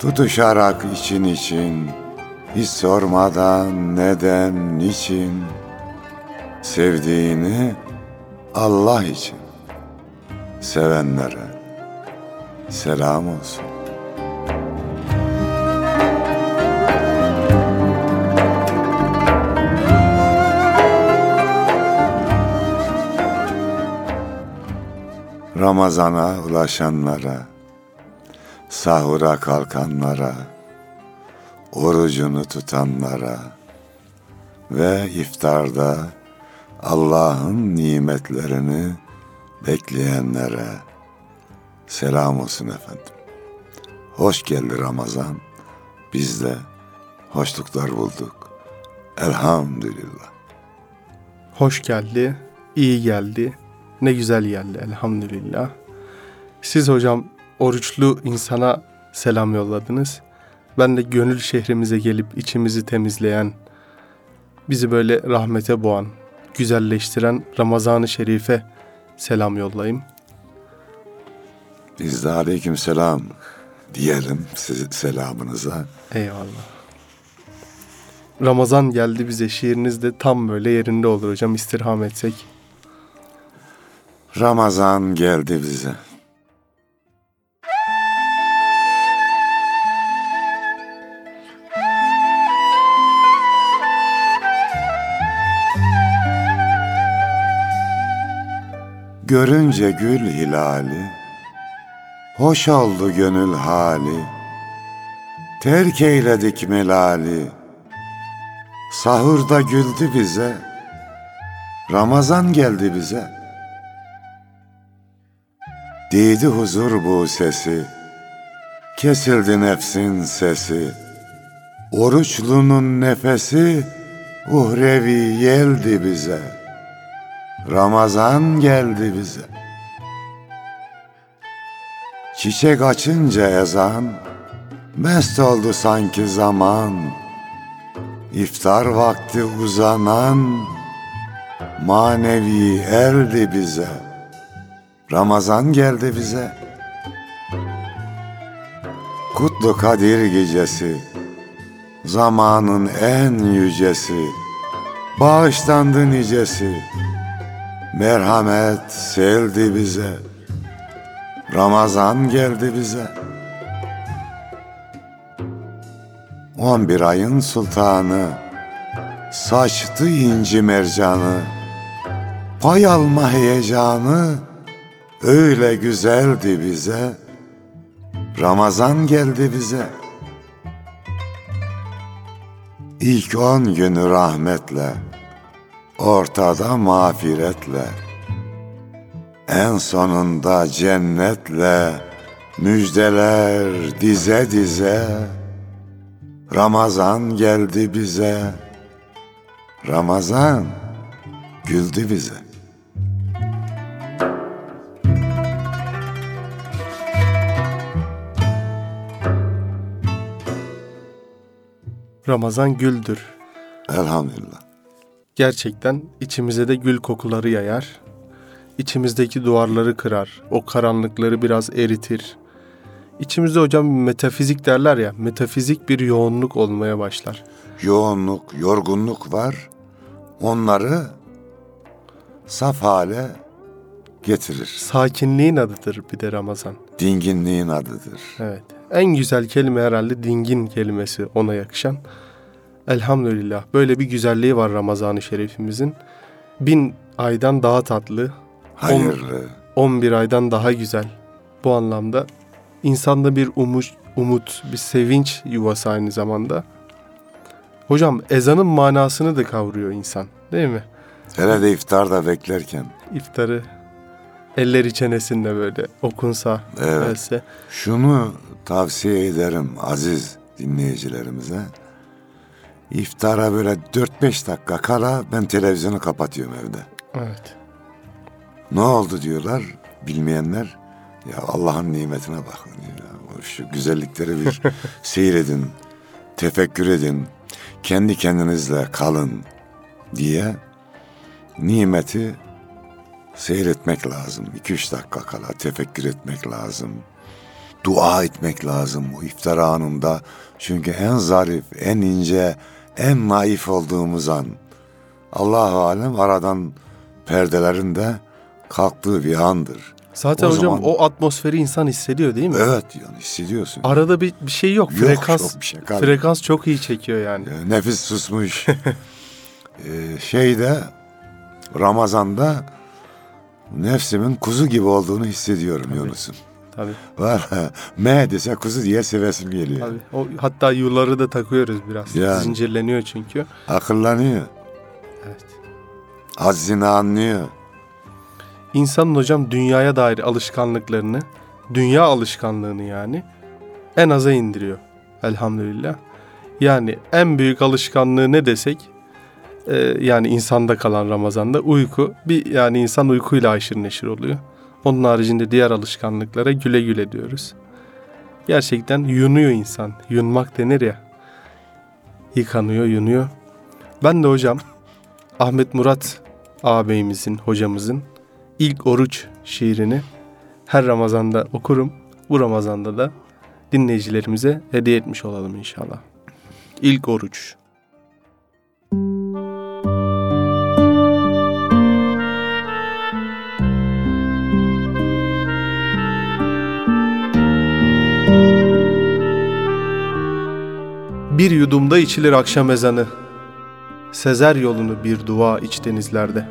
Tutuşarak için için, hiç sormadan neden, niçin, sevdiğini Allah için, sevenlere selam olsun. Ramazana ulaşanlara, sahura kalkanlara, orucunu tutanlara ve iftarda Allah'ın nimetlerini bekleyenlere selam olsun efendim. Hoş geldi Ramazan. Biz de hoşluklar bulduk. Elhamdülillah. Hoş geldi, iyi geldi, ne güzel geldi elhamdülillah. Siz hocam oruçlu insana selam yolladınız. Ben de gönül şehrimize gelip içimizi temizleyen, bizi böyle rahmete boğan, güzelleştiren Ramazan-ı Şerif'e selam yollayayım. Biz de aleyküm selam diyelim selamınıza. Eyvallah. Ramazan geldi bize şiiriniz de tam böyle yerinde olur hocam istirham etsek. Ramazan geldi bize. Görünce gül hilali, Hoş oldu gönül hali, Terk eyledik melali, Sahurda güldü bize, Ramazan geldi bize.'' Diydi huzur bu sesi, kesildi nefsin sesi. Oruçlunun nefesi uhrevi geldi bize. Ramazan geldi bize. Çiçek açınca ezan, mest oldu sanki zaman. İftar vakti uzanan, manevi erdi bize.'' Ramazan geldi bize. Kutlu Kadir gecesi, zamanın en yücesi, bağışlandı nicesi, merhamet seldi bize. Ramazan geldi bize. On bir ayın sultanı, saçtı inci mercanı, pay alma heyecanı, Öyle güzeldi bize, Ramazan geldi bize. İlk on günü rahmetle, ortada mağfiretle, en sonunda cennetle, müjdeler dize dize, Ramazan geldi bize, Ramazan güldü bize. Ramazan güldür. Elhamdülillah. Gerçekten içimize de gül kokuları yayar. İçimizdeki duvarları kırar. O karanlıkları biraz eritir. İçimizde hocam metafizik derler ya, metafizik bir yoğunluk olmaya başlar. Yoğunluk, yorgunluk var. Onları saf hale getirir. Sakinliğin adıdır bir de Ramazan. dinginliğin adıdır. Evet. En güzel kelime herhalde dingin kelimesi ona yakışan. Elhamdülillah. Böyle bir güzelliği var Ramazan-ı Şerifimizin. Bin aydan daha tatlı, Hayırlı. 11 aydan daha güzel. Bu anlamda insanda bir umut, umut, bir sevinç yuvası aynı zamanda. Hocam ezanın manasını da kavruyor insan değil mi? Hele de iftarda beklerken. İftarı elleri çenesinde böyle okunsa, Evet. gelse. Şunu tavsiye ederim aziz dinleyicilerimize. İftara böyle 4-5 dakika kala ben televizyonu kapatıyorum evde. Evet. Ne oldu diyorlar bilmeyenler. Ya Allah'ın nimetine bakın. Ya. Şu güzellikleri bir seyredin, tefekkür edin, kendi kendinizle kalın diye nimeti seyretmek lazım. 2-3 dakika kala tefekkür etmek lazım. Dua etmek lazım bu iftar anında. Çünkü en zarif, en ince, en naif olduğumuz an. Allahu alem aradan perdelerin de kalktığı bir andır. Zaten O hocam zaman- o atmosferi insan hissediyor değil mi? Evet yani hissediyorsun. Arada bir, bir şey yok. Yok, Frekans yok bir şey frekans çok iyi çekiyor yani. Ee, Nefis susmuş. Ee, şeyde Ramazan'da nefsimin kuzu gibi olduğunu hissediyorum Yunus'um. Tabii. Me dese kuzu diye sevesim geliyor. Tabii. O, hatta yuları da takıyoruz biraz. Yani. Zincirleniyor çünkü. Akıllanıyor. Evet. Hazzini anlıyor. İnsanın hocam dünyaya dair alışkanlıklarını, dünya alışkanlığını yani en aza indiriyor. Elhamdülillah. Yani en büyük alışkanlığı ne desek e, yani insanda kalan Ramazan'da uyku. Bir yani insan uykuyla aşırı neşir oluyor. Onun haricinde diğer alışkanlıklara güle güle diyoruz. Gerçekten yunuyor insan. Yunmak denir ya. Yıkanıyor, yunuyor. Ben de hocam Ahmet Murat ağabeyimizin, hocamızın ilk oruç şiirini her Ramazan'da okurum. Bu Ramazan'da da dinleyicilerimize hediye etmiş olalım inşallah. İlk oruç. Bir yudumda içilir akşam ezanı. Sezer yolunu bir dua iç denizlerde.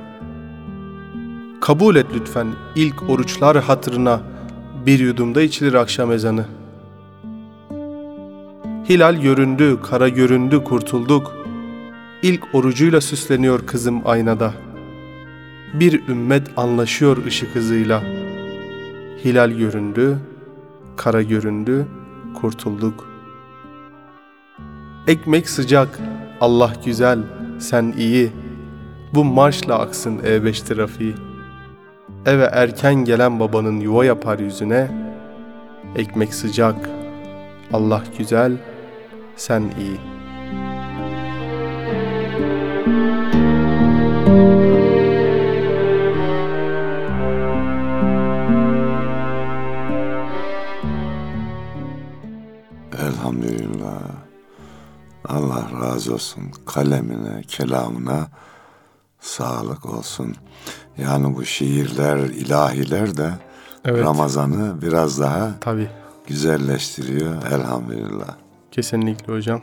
Kabul et lütfen ilk oruçlar hatırına bir yudumda içilir akşam ezanı. Hilal göründü, kara göründü, kurtulduk. İlk orucuyla süsleniyor kızım aynada. Bir ümmet anlaşıyor ışık hızıyla. Hilal göründü, kara göründü, kurtulduk. Ekmek sıcak, Allah güzel, sen iyi. Bu marşla aksın E5 trafiği. Eve erken gelen babanın yuva yapar yüzüne. Ekmek sıcak, Allah güzel, sen iyi. Olsun. Kalemine, kelamına sağlık olsun. Yani bu şiirler, ilahiler de Evet. Ramazan'ı biraz daha Tabii, güzelleştiriyor. Elhamdülillah. kesinlikle hocam.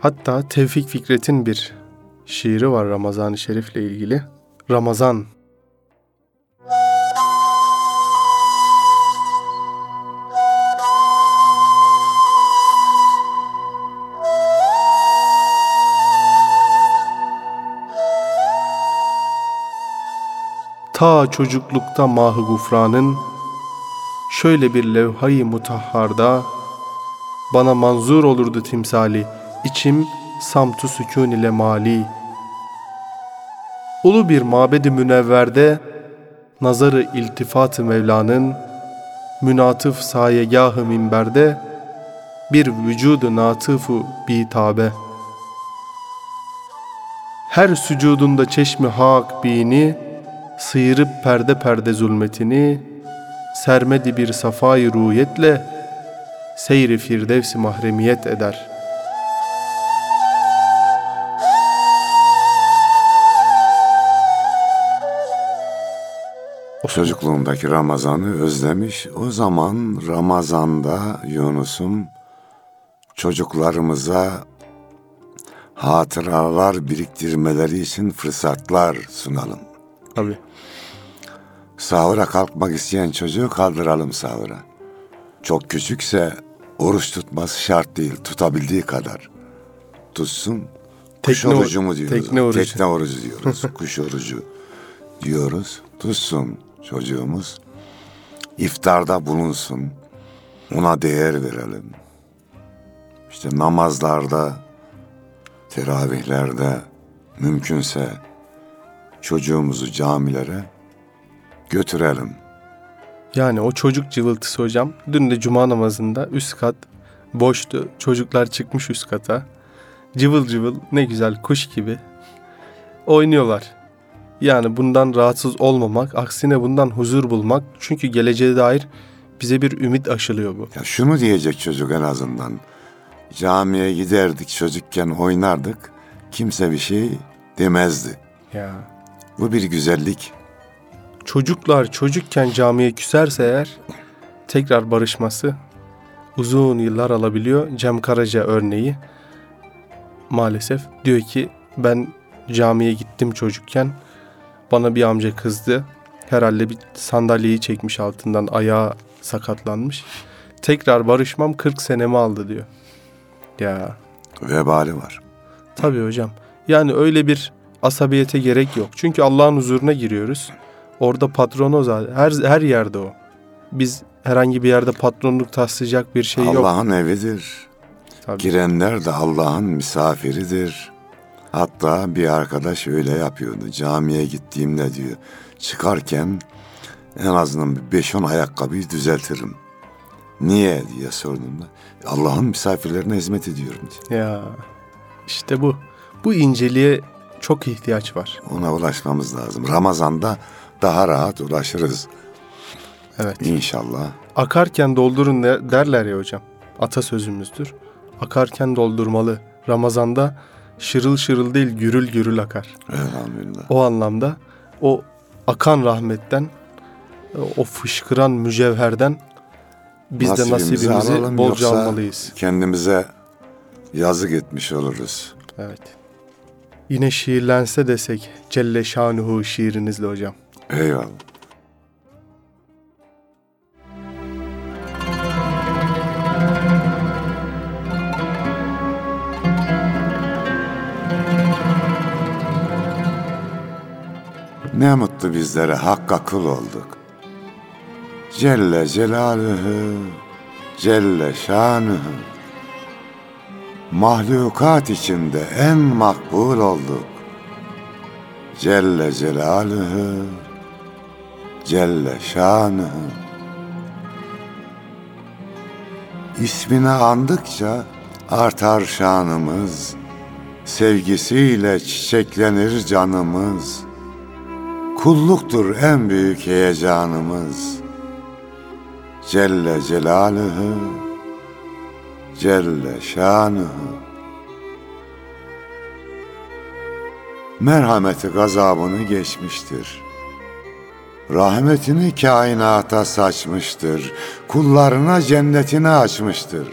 Hatta Tevfik Fikret'in bir şiiri var Ramazan-ı Şerif'le ilgili. Ramazan Ta çocuklukta mahı gufranın Şöyle bir levhayı mutahharda Bana manzur olurdu timsali içim samtu sükun ile mali. Ulu bir mabedi münevverde Nazarı iltifat-ı Mevla'nın Münatıf sayegahı minberde Bir vücudu natıfu bitabe. Her sücudunda çeşmi hak bini Sıyırıp perde perde zulmetini Sermedi bir safayı ruhiyetle Seyri firdevsi mahremiyet eder. Çocukluğundaki Ramazan'ı özlemiş. O zaman Ramazan'da Yunus'um çocuklarımıza hatıralar biriktirmeleri için fırsatlar sunalım. Tabii. Sahura kalkmak isteyen çocuğu kaldıralım sahura. Çok küçükse oruç tutması şart değil. Tutabildiği kadar. Tutsun. Kuş Tekne orucu mu diyoruz? tekne orucu. Tekne orucu diyoruz. Kuş orucu diyoruz. Tutsun çocuğumuz. İftarda bulunsun. Ona değer verelim. İşte namazlarda, teravihlerde mümkünse çocuğumuzu camilere götürelim. Yani o çocuk cıvıltısı hocam. Dün de cuma namazında üst kat boştu. Çocuklar çıkmış üst kata. Cıvıl cıvıl ne güzel kuş gibi oynuyorlar. Yani bundan rahatsız olmamak, aksine bundan huzur bulmak. Çünkü geleceğe dair bize bir ümit aşılıyor bu. Ya şunu diyecek çocuk en azından. Camiye giderdik çocukken oynardık. Kimse bir şey demezdi. Ya Bu bir güzellik. çocuklar çocukken camiye küserse eğer tekrar barışması uzun yıllar alabiliyor. Cem Karaca örneği maalesef diyor ki ben camiye gittim çocukken bana bir amca kızdı. Herhalde bir sandalyeyi çekmiş altından ayağı sakatlanmış. Tekrar barışmam 40 senemi aldı diyor. Ya Vebali var. Tabii hocam. Yani öyle bir asabiyete gerek yok. Çünkü Allah'ın huzuruna giriyoruz. Orada patron o zaten. Her, her yerde o. Biz herhangi bir yerde patronluk taslayacak bir şey yok. Allah'ın evidir. Tabii. Girenler de Allah'ın misafiridir. Hatta bir arkadaş öyle yapıyordu. Camiye gittiğimde diyor. Çıkarken en azından bir 5-10 ayakkabıyı düzeltirim. Niye diye sorduğumda. Allah'ın misafirlerine hizmet ediyorum diyor. Ya işte bu. Bu inceliğe çok ihtiyaç var. Ona ulaşmamız lazım. Ramazan'da daha rahat ulaşırız Evet. inşallah. Akarken doldurun der- derler ya hocam. Atasözümüzdür. Akarken doldurmalı. Ramazanda şırıl şırıl değil gürül gürül akar. Elhamdülillah. O anlamda o akan rahmetten, o fışkıran mücevherden biz de Nasibimizi nasibimizi alalım, bolca almalıyız. Kendimize yazık etmiş oluruz. Evet. Yine şiirlense desek Celle Şanuhu şiirinizle hocam. Eyvallah. Ne mutlu bizlere hakka kul olduk. Celle Celaluhu, Celle Şanuhu. Mahlukat içinde en makbul olduk. Celle Celaluhu, Celle Şanuhu. İsmini andıkça artar şanımız, sevgisiyle çiçeklenir canımız. Kulluktur en büyük heyecanımız. Celle Celaluhu, Celle Şanuhu. Merhameti gazabını geçmiştir. Rahmetini kainata saçmıştır. Kullarına cennetini açmıştır.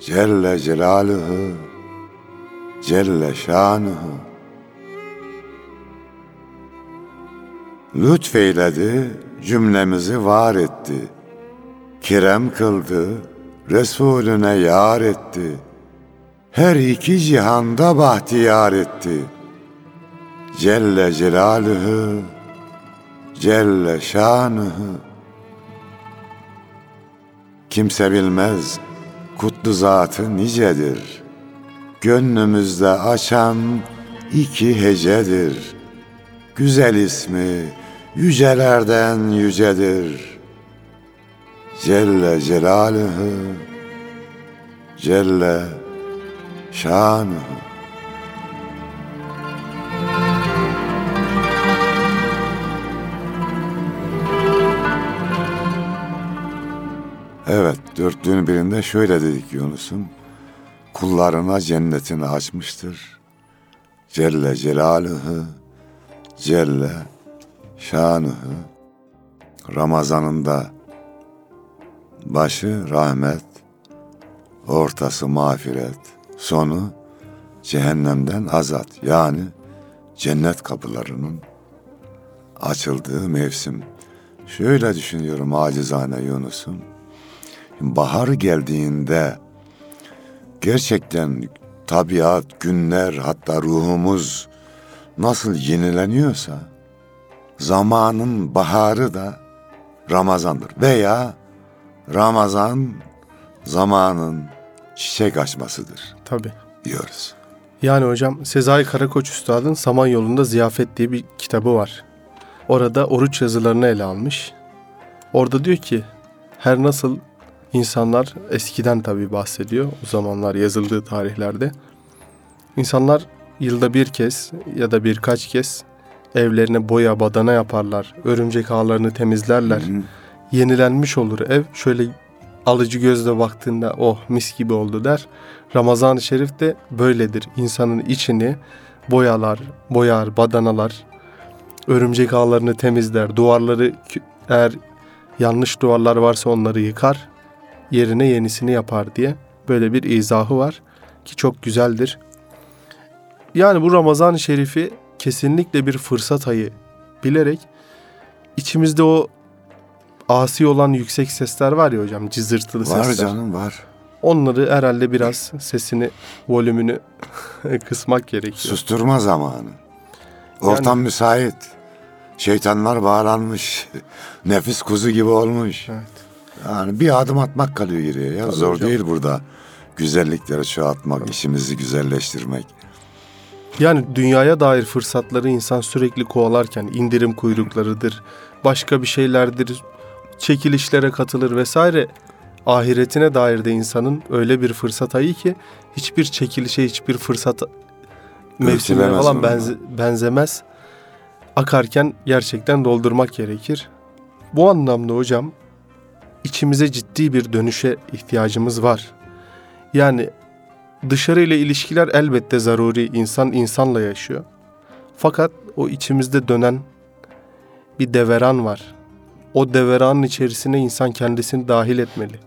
Celle Celaluhu, Celle Şanuhu. Lütfeyledi, cümlemizi var etti. Kirem kıldı, Resulüne yar etti. Her iki cihanda bahtiyar etti. Celle Celaluhu, Celle Şanuhu. Kimse bilmez kutlu zatı nicedir. Gönlümüzde açan iki hecedir. Güzel ismi yücelerden yücedir. Celle Celaluhu, Celle Şanuhu. Evet, dörtlüğün birinde şöyle dedik Yunus'um. Kullarına cennetini açmıştır. Celle Celaluhu, Celle Şanuhu. Ramazanında başı rahmet, ortası mağfiret, sonu cehennemden azat yani cennet kapılarının açıldığı mevsim. Şöyle düşünüyorum acizane Yunus'um. Bahar geldiğinde gerçekten tabiat, günler hatta ruhumuz nasıl yenileniyorsa zamanın baharı da Ramazan'dır. Veya Ramazan zamanın çiçek açmasıdır Tabii. diyoruz. Yani hocam Sezai Karakoç Üstad'ın Samanyolu'nda Ziyafet diye bir kitabı var. Orada oruç yazılarını ele almış. Orada diyor ki her nasıl insanlar eskiden tabii bahsediyor o zamanlar yazıldığı tarihlerde. İnsanlar yılda bir kez ya da birkaç kez evlerine boya badana yaparlar. Örümcek ağlarını temizlerler. Hı. Yenilenmiş olur ev. Şöyle alıcı gözle baktığında oh mis gibi oldu der. Ramazan-ı Şerif de böyledir. İnsanın içini boyalar, boyar, badanalar, örümcek ağlarını temizler. Duvarları eğer yanlış duvarlar varsa onları yıkar. Yerine yenisini yapar diye böyle bir izahı var ki çok güzeldir. Yani bu Ramazan-ı Şerif'i kesinlikle bir fırsat ayı bilerek içimizde o asi olan yüksek sesler var ya hocam cızırtılı Var sesler. canım var. Onları herhalde biraz sesini, volümünü kısmak gerekiyor. Susturma zamanı. Ortam müsait. Şeytanlar bağlanmış. Nefis kuzu gibi olmuş. Evet. Yani bir adım atmak kalıyor geriye ya. Tabii Zor hocam. değil burada. Güzellikleri çoğaltmak, işimizi güzelleştirmek. Yani dünyaya dair fırsatları insan sürekli kovalarken indirim kuyruklarıdır, başka bir şeylerdir, çekilişlere katılır vesaire. Ahiretine dair de insanın öyle bir fırsat ayı ki hiçbir çekilişe, hiçbir fırsat mevsimine falan benze- benzemez. Akarken gerçekten doldurmak gerekir. Bu anlamda hocam içimize ciddi bir dönüşe ihtiyacımız var. Yani dışarıyla ilişkiler elbette zaruri. İnsan insanla yaşıyor. Fakat o içimizde dönen bir deveran var. O deveranın içerisine insan kendisini dahil etmeli.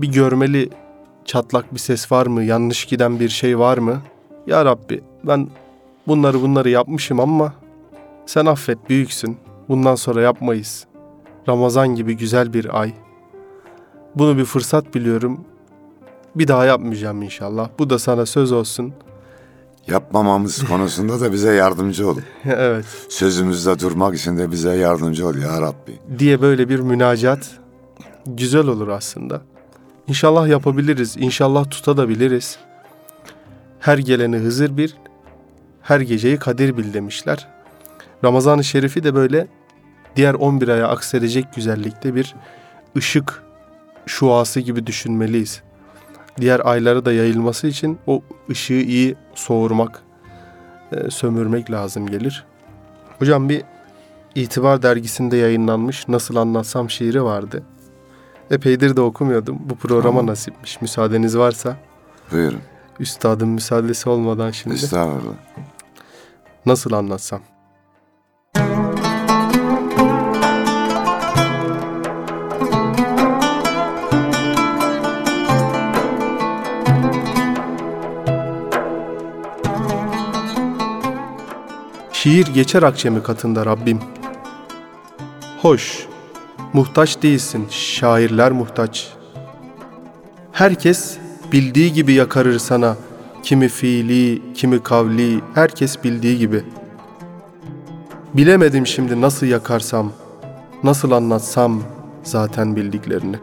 Bir görmeli çatlak bir ses var mı? Yanlış giden bir şey var mı? Ya Rabbi ben bunları bunları yapmışım ama sen affet büyüksün. Bundan sonra yapmayız. Ramazan gibi güzel bir ay. Bunu bir fırsat biliyorum. Bir daha yapmayacağım inşallah. Bu da sana söz olsun. Yapmamamız konusunda da bize yardımcı ol. evet. Sözümüzde durmak için de bize yardımcı ol ya Rabbi. Diye böyle bir münacat güzel olur aslında. İnşallah yapabiliriz. İnşallah tutabiliriz. Her geleni Hızır bir, her geceyi Kadir bil demişler. Ramazan-ı Şerif'i de böyle diğer 11 aya aksedecek güzellikte bir ışık şuası gibi düşünmeliyiz. Diğer aylara da yayılması için o ışığı iyi soğurmak, e, sömürmek lazım gelir. Hocam bir İtibar dergisinde yayınlanmış Nasıl Anlatsam şiiri vardı. Epeydir de okumuyordum. Bu programa Tamam. nasipmiş. Müsaadeniz varsa. Buyurun. Üstadın müsaadesi olmadan şimdi. Estağfurullah. Nasıl anlatsam? Şiir geçer akşemi katında Rabbim. Hoş, muhtaç değilsin, şairler muhtaç. Herkes bildiği gibi yakarır sana. Kimi fiili, kimi kavli, herkes bildiği gibi. Bilemedim şimdi nasıl yakarsam, nasıl anlatsam zaten bildiklerini.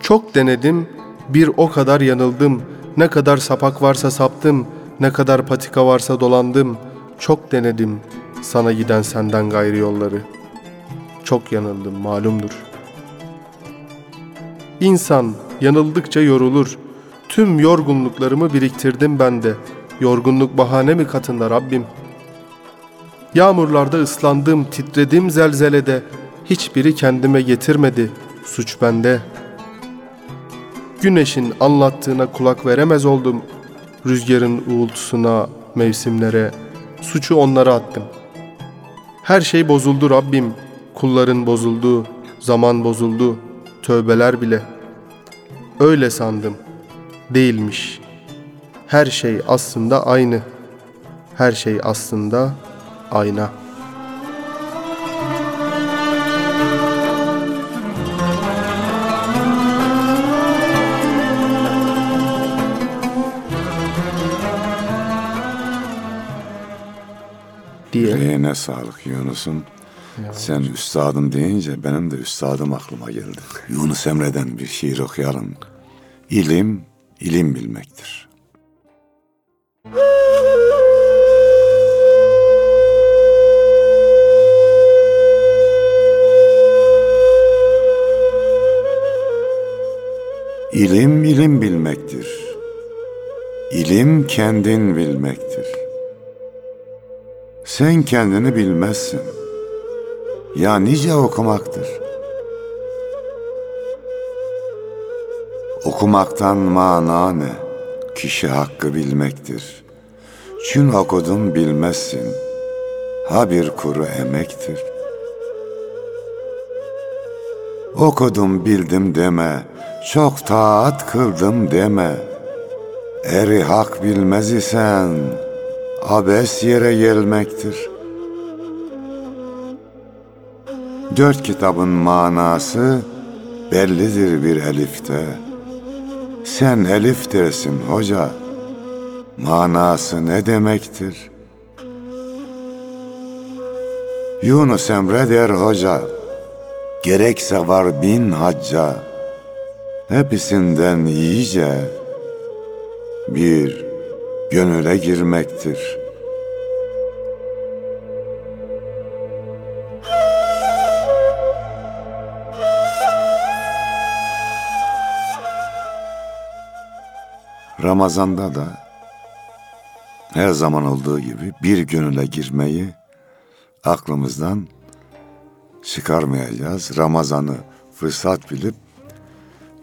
Çok denedim, bir o kadar yanıldım. Ne kadar sapak varsa saptım, ne kadar patika varsa dolandım. Çok denedim sana giden senden gayrı yolları. Çok yanıldım malumdur. İnsan yanıldıkça yorulur. Tüm yorgunluklarımı biriktirdim ben de. Yorgunluk bahane mi katında Rabbim? Yağmurlarda ıslandım, titredim zelzelede. Hiçbiri kendime getirmedi. Suç bende. Güneşin anlattığına kulak veremez oldum. Rüzgarın uğultusuna, mevsimlere, suçu onlara attım. Her şey bozuldu Rabbim. Kulların bozuldu, zaman bozuldu, tövbeler bile. Öyle sandım. Değilmiş. Her şey aslında aynı. Her şey aslında ayna. Yüreğine sağlık Yunus'um. Sen üstadım deyince benim de üstadım aklıma geldi. Yunus Emre'den bir şiir okuyalım. İlim, ilim bilmektir. İlim, ilim bilmektir. İlim kendin bilmektir. Sen kendini bilmezsin. Ya nice okumaktır. Okumaktan mana ne? Kişi hakkı bilmektir. Çün okudun bilmezsin. Ha bir kuru emektir. Okudum bildim deme, çok taat kıldım deme. Eri hak bilmez isen, abes yere gelmektir. Dört kitabın manası bellidir bir elifte. Sen elif dersin hoca, manası ne demektir? Yunus Emre der hoca, gerekse var bin hacca, hepsinden iyice bir gönüle girmektir. Ramazanda da her zaman olduğu gibi bir gönüle girmeyi aklımızdan çıkarmayacağız. Ramazanı fırsat bilip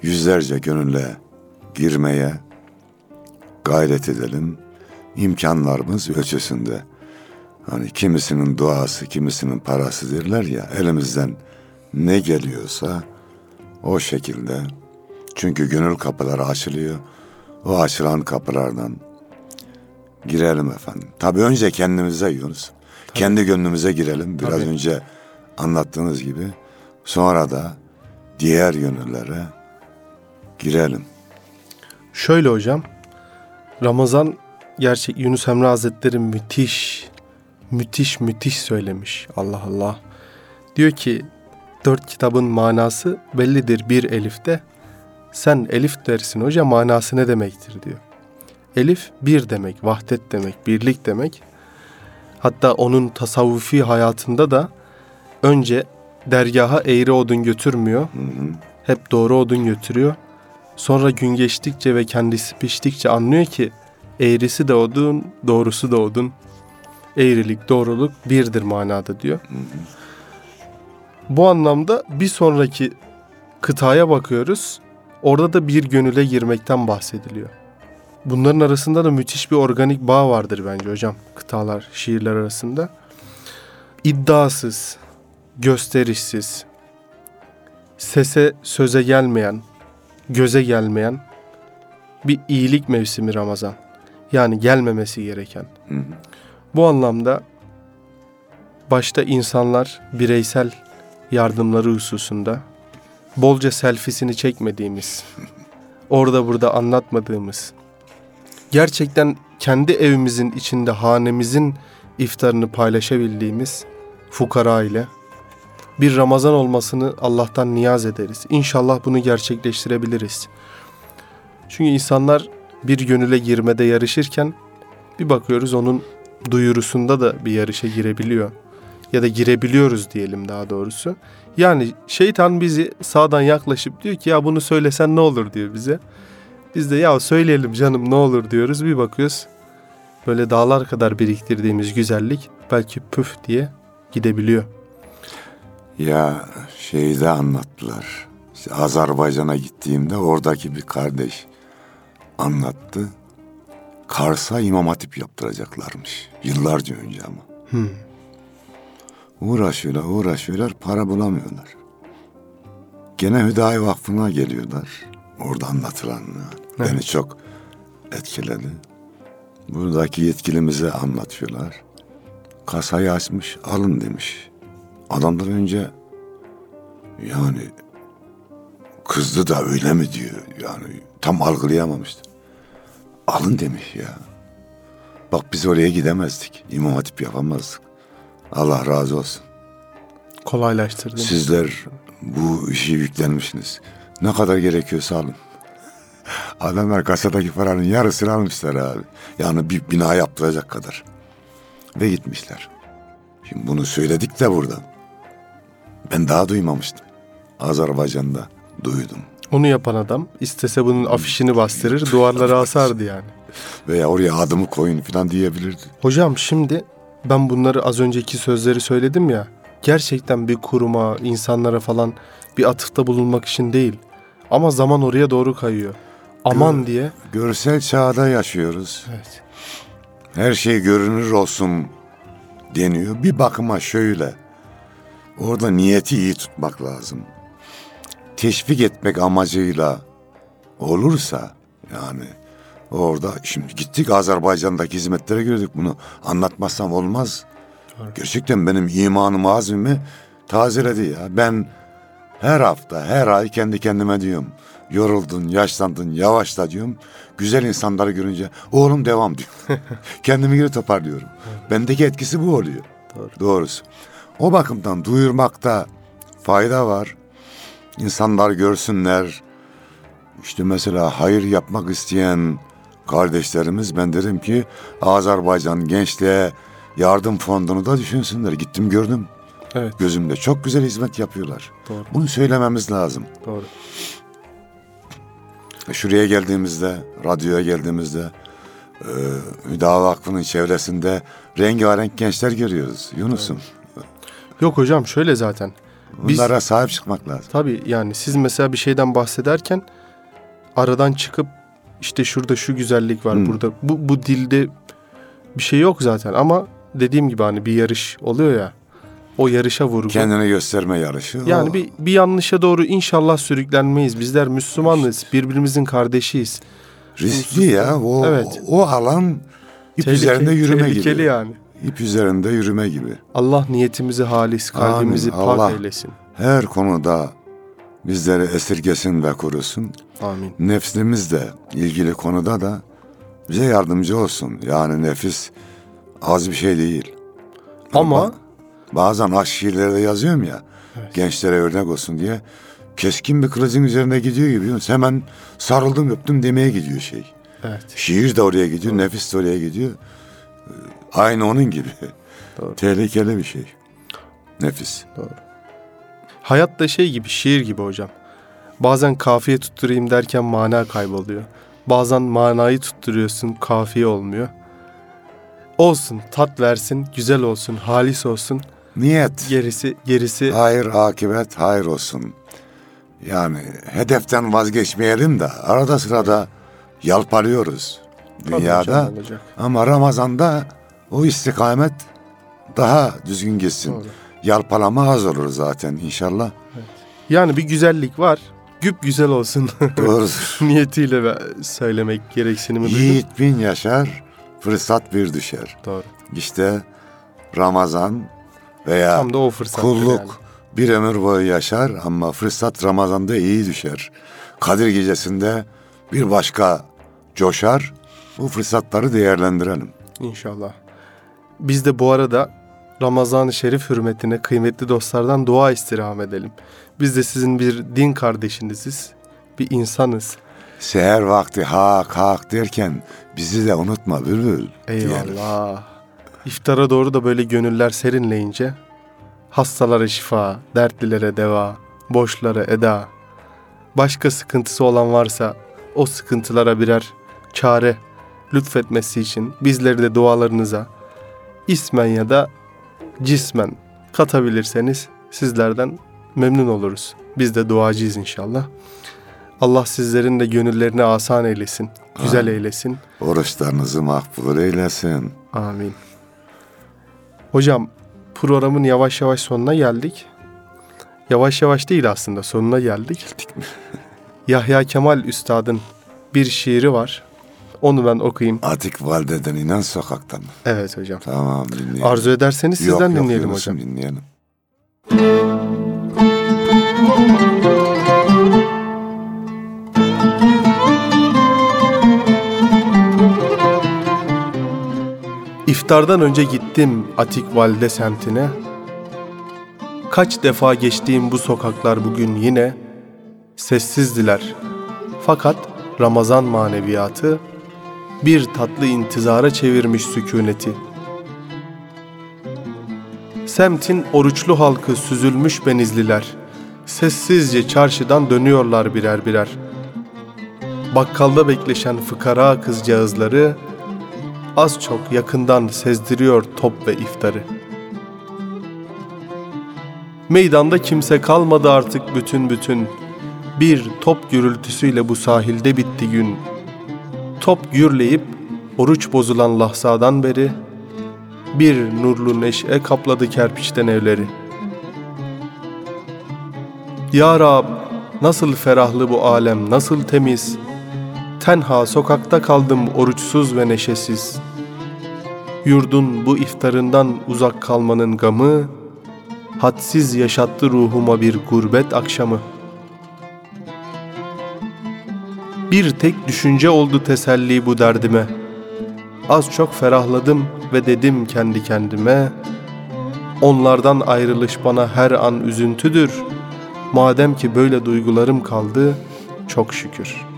yüzlerce gönüle girmeye gayret edelim. İmkanlarımız ölçüsünde. Hani kimisinin duası, kimisinin parası derler ya elimizden ne geliyorsa o şekilde. Çünkü gönül kapıları açılıyor. O açılan kapılardan girelim efendim. Tabii önce kendimize Yunus. Kendi gönlümüze girelim. Biraz Tabii. önce anlattığınız gibi. Sonra da diğer gönüllere girelim. Şöyle hocam, Ramazan gerçek Yunus Emre Hazretleri müthiş, müthiş, müthiş söylemiş. Allah Allah. Diyor ki dört kitabın manası bellidir bir elifte. Sen elif dersin hoca manası ne demektir diyor. Elif bir demek, vahdet demek, birlik demek. Hatta onun tasavvufi hayatında da önce dergaha eğri odun götürmüyor. Hep doğru odun götürüyor. Sonra gün geçtikçe ve kendisi piştikçe anlıyor ki eğrisi de odun, doğrusu da odun. Eğrilik, doğruluk birdir manada diyor. Bu anlamda bir sonraki kıtaya bakıyoruz. Orada da bir gönüle girmekten bahsediliyor. Bunların arasında da müthiş bir organik bağ vardır bence hocam. Kıtalar, şiirler arasında. İddiasız, gösterişsiz, sese söze gelmeyen, göze gelmeyen bir iyilik mevsimi Ramazan. Yani gelmemesi gereken. Bu anlamda başta insanlar bireysel yardımları hususunda bolca selfisini çekmediğimiz, orada burada anlatmadığımız, gerçekten kendi evimizin içinde hanemizin iftarını paylaşabildiğimiz fukara ile bir Ramazan olmasını Allah'tan niyaz ederiz. İnşallah bunu gerçekleştirebiliriz. Çünkü insanlar bir gönüle girmede yarışırken bir bakıyoruz onun duyurusunda da bir yarışa girebiliyor. Ya da girebiliyoruz diyelim daha doğrusu. Yani şeytan bizi sağdan yaklaşıp diyor ki ya bunu söylesen ne olur diyor bize. Biz de ya söyleyelim canım ne olur diyoruz. Bir bakıyoruz böyle dağlar kadar biriktirdiğimiz güzellik belki püf diye gidebiliyor. Ya şeyi de anlattılar. İşte Azerbaycan'a gittiğimde oradaki bir kardeş anlattı. Kars'a imam hatip yaptıracaklarmış. Yıllarca önce ama. Uğraşıyorlar, uğraşıyorlar, para bulamıyorlar. Gene Hüdayi Vakfı'na geliyorlar. Orada anlatılan beni Evet. çok etkiledi. Buradaki yetkilimize anlatıyorlar. Kasayı açmış, alın demiş. Adamdan önce yani kızdı da öyle mi diyor. Yani tam algılayamamıştı. Alın demiş ya. Bak biz oraya gidemezdik. İmam Hatip yapamazdık. Allah razı olsun. Kolaylaştırdın. Sizler bu işi yüklenmişsiniz. Ne kadar gerekiyorsa alın. Adamlar kasadaki paranın yarısını almışlar abi. Yani bir bina yaptıracak kadar. Ve gitmişler. Şimdi bunu söyledik de burada. Ben daha duymamıştım. Azerbaycan'da duydum. Onu yapan adam istese bunun afişini bastırır, duvarlara asardı yani. Veya oraya adımı koyun falan diyebilirdi. Hocam şimdi ben bunları az önceki sözleri söyledim ya. Gerçekten bir kuruma, insanlara falan bir atıfta bulunmak için değil. Ama zaman oraya doğru kayıyor. Aman Gör- diye. Görsel çağda yaşıyoruz. Evet. her şey görünür olsun deniyor. Bir bakıma şöyle. Orada niyeti iyi tutmak lazım. Teşvik etmek amacıyla olursa yani orada şimdi gittik Azerbaycan'daki hizmetlere gördük bunu anlatmazsam olmaz. Doğru. Gerçekten benim imanımı azmimi tazeledi ya. Ben her hafta her ay kendi kendime diyorum. Yoruldun, yaşlandın, yavaşla diyorum. Güzel insanları görünce oğlum devam diyor. Kendimi geri toparlıyorum. Bendeki etkisi bu oluyor. Doğru. Doğrusu. O bakımdan duyurmakta fayda var. İnsanlar görsünler. İşte mesela hayır yapmak isteyen kardeşlerimiz ben derim ki Azerbaycan gençliğe yardım fondunu da düşünsünler. Gittim gördüm Evet. gözümde. Çok güzel hizmet yapıyorlar. Doğru. Bunu söylememiz lazım. Doğru. Şuraya geldiğimizde, radyoya geldiğimizde e, Hüda Vakfı'nın çevresinde rengarenk gençler görüyoruz. Yunus'um. Yok hocam şöyle zaten. Biz Bunlara sahip çıkmak lazım. tabii yani siz mesela bir şeyden bahsederken aradan çıkıp işte şurada şu güzellik var Hmm. burada bu bu dilde bir şey yok zaten ama dediğim gibi hani bir yarış oluyor ya. O yarışa vurgu. Kendini gösterme yarışı. Yani O bir, bir yanlışa doğru inşallah sürüklenmeyiz. Bizler Müslümanız, birbirimizin kardeşiyiz. riskli ya. O, Evet. o alan ip Tehlike- üzerinde yürüme tehlikeli gibi. yani. İp üzerinde yürüme gibi. Allah niyetimizi halis, kalbimizi Amin. pak eylesin. Her konuda bizleri esirgesin ve korusun. Amin. Nefsimizle ilgili konuda da bize yardımcı olsun. Yani nefis az bir şey değil. Ama Bak, bazen aşk şiirlerde yazıyorum ya Evet. gençlere örnek olsun diye keskin bir kılıcın üzerine gidiyor gibi hemen sarıldım öptüm demeye gidiyor şey. evet, Şiir de oraya gidiyor, nefis de oraya gidiyor. Aynı onun gibi. Doğru. Tehlikeli bir şey. Nefis. hayat da şey gibi, şiir gibi hocam. Bazen kafiye tutturayım derken mana kayboluyor. Bazen manayı tutturuyorsun, kafiye olmuyor. Olsun, tat versin, güzel olsun, halis olsun. Niyet. Gerisi, gerisi Hayır akibet hayır olsun. Yani hedeften vazgeçmeyelim de arada sırada yalparıyoruz dünyada. Ama Ramazan'da o istikamet daha düzgün gitsin. Doğru. Yalpalama az olur zaten inşallah. Yani bir güzellik var. Güp güzel olsun Doğrudur. niyetiyle söylemek gereksinimi duydum. Yiğit bin yaşar, fırsat bir düşer. Doğru. İşte Ramazan veya Tam da o kulluk bir ömür boyu yaşar ama fırsat Ramazan'da iyi düşer. Kadir gecesinde bir başka coşar. Bu fırsatları değerlendirelim. İnşallah. Biz de bu arada Ramazan-ı Şerif hürmetine kıymetli dostlardan dua istirham edelim. Biz de sizin bir din kardeşiniziz. Bir insanız. Seher vakti hak hak derken bizi de unutma bülbül. diyelim. Eyvallah. İftara doğru da böyle gönüller serinleyince hastalara şifa, dertlilere deva, boşlara eda. Başka sıkıntısı olan varsa o sıkıntılara birer çare lütfetmesi için bizleri de dualarınıza ismen ya da cismen katabilirseniz sizlerden memnun oluruz. Biz de duacıyız inşallah. Allah sizlerin de gönüllerini asan eylesin, güzel Amin. eylesin. Oruçlarınızı makbul eylesin. Amin. Hocam programın yavaş yavaş sonuna geldik. Yavaş yavaş değil aslında sonuna geldik. Yahya Kemal Üstad'ın bir şiiri var. Onu ben okuyayım. Atik valideden inen sokaktan. Evet hocam. Tamam dinleyelim. Arzu ederseniz Yok, sizden yok, dinleyelim hocam. dinleyelim. İftardan önce gittim Atik Valide semtine. Kaç defa geçtiğim bu sokaklar bugün yine sessizdiler. Fakat Ramazan maneviyatı bir tatlı intizara çevirmiş sükuneti. Semtin oruçlu halkı süzülmüş benizliler. Sessizce çarşıdan dönüyorlar birer birer. Bakkalda bekleşen fıkara kızcağızları az çok yakından sezdiriyor top ve iftarı. Meydanda kimse kalmadı artık bütün bütün. Bir top gürültüsüyle bu sahilde bitti gün. Top gürleyip oruç bozulan lahzadan beri bir nurlu neşe kapladı kerpiçten evleri. Ya Rab, nasıl ferahlı bu alem, nasıl temiz. Tenha sokakta kaldım oruçsuz ve neşesiz. Yurdun bu iftarından uzak kalmanın gamı, hadsiz yaşattı ruhuma bir gurbet akşamı. Bir tek düşünce oldu teselli bu derdime. Az çok ferahladım ve dedim kendi kendime, onlardan ayrılış bana her an üzüntüdür. Madem ki böyle duygularım kaldı, çok şükür.''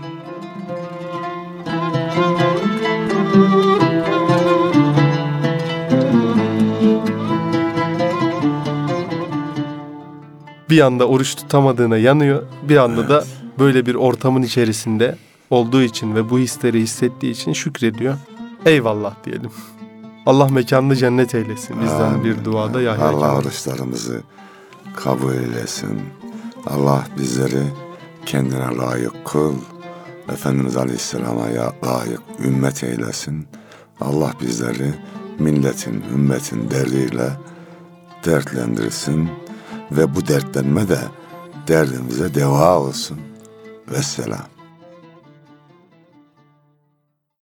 bir anda oruç tutamadığına yanıyor. Bir anda da böyle bir ortamın içerisinde olduğu için ve bu hisleri hissettiği için şükrediyor. Eyvallah diyelim. Allah mekanını cennet eylesin. Bizden Amin. bir duada Yahya Allah oruçlarımızı kabul eylesin. Allah bizleri kendine layık kıl. Efendimiz Aleyhisselam'a ya- layık ümmet eylesin. Allah bizleri milletin, ümmetin derdiyle dertlendirsin ve bu dertlenme de derdimize deva olsun. والسلام.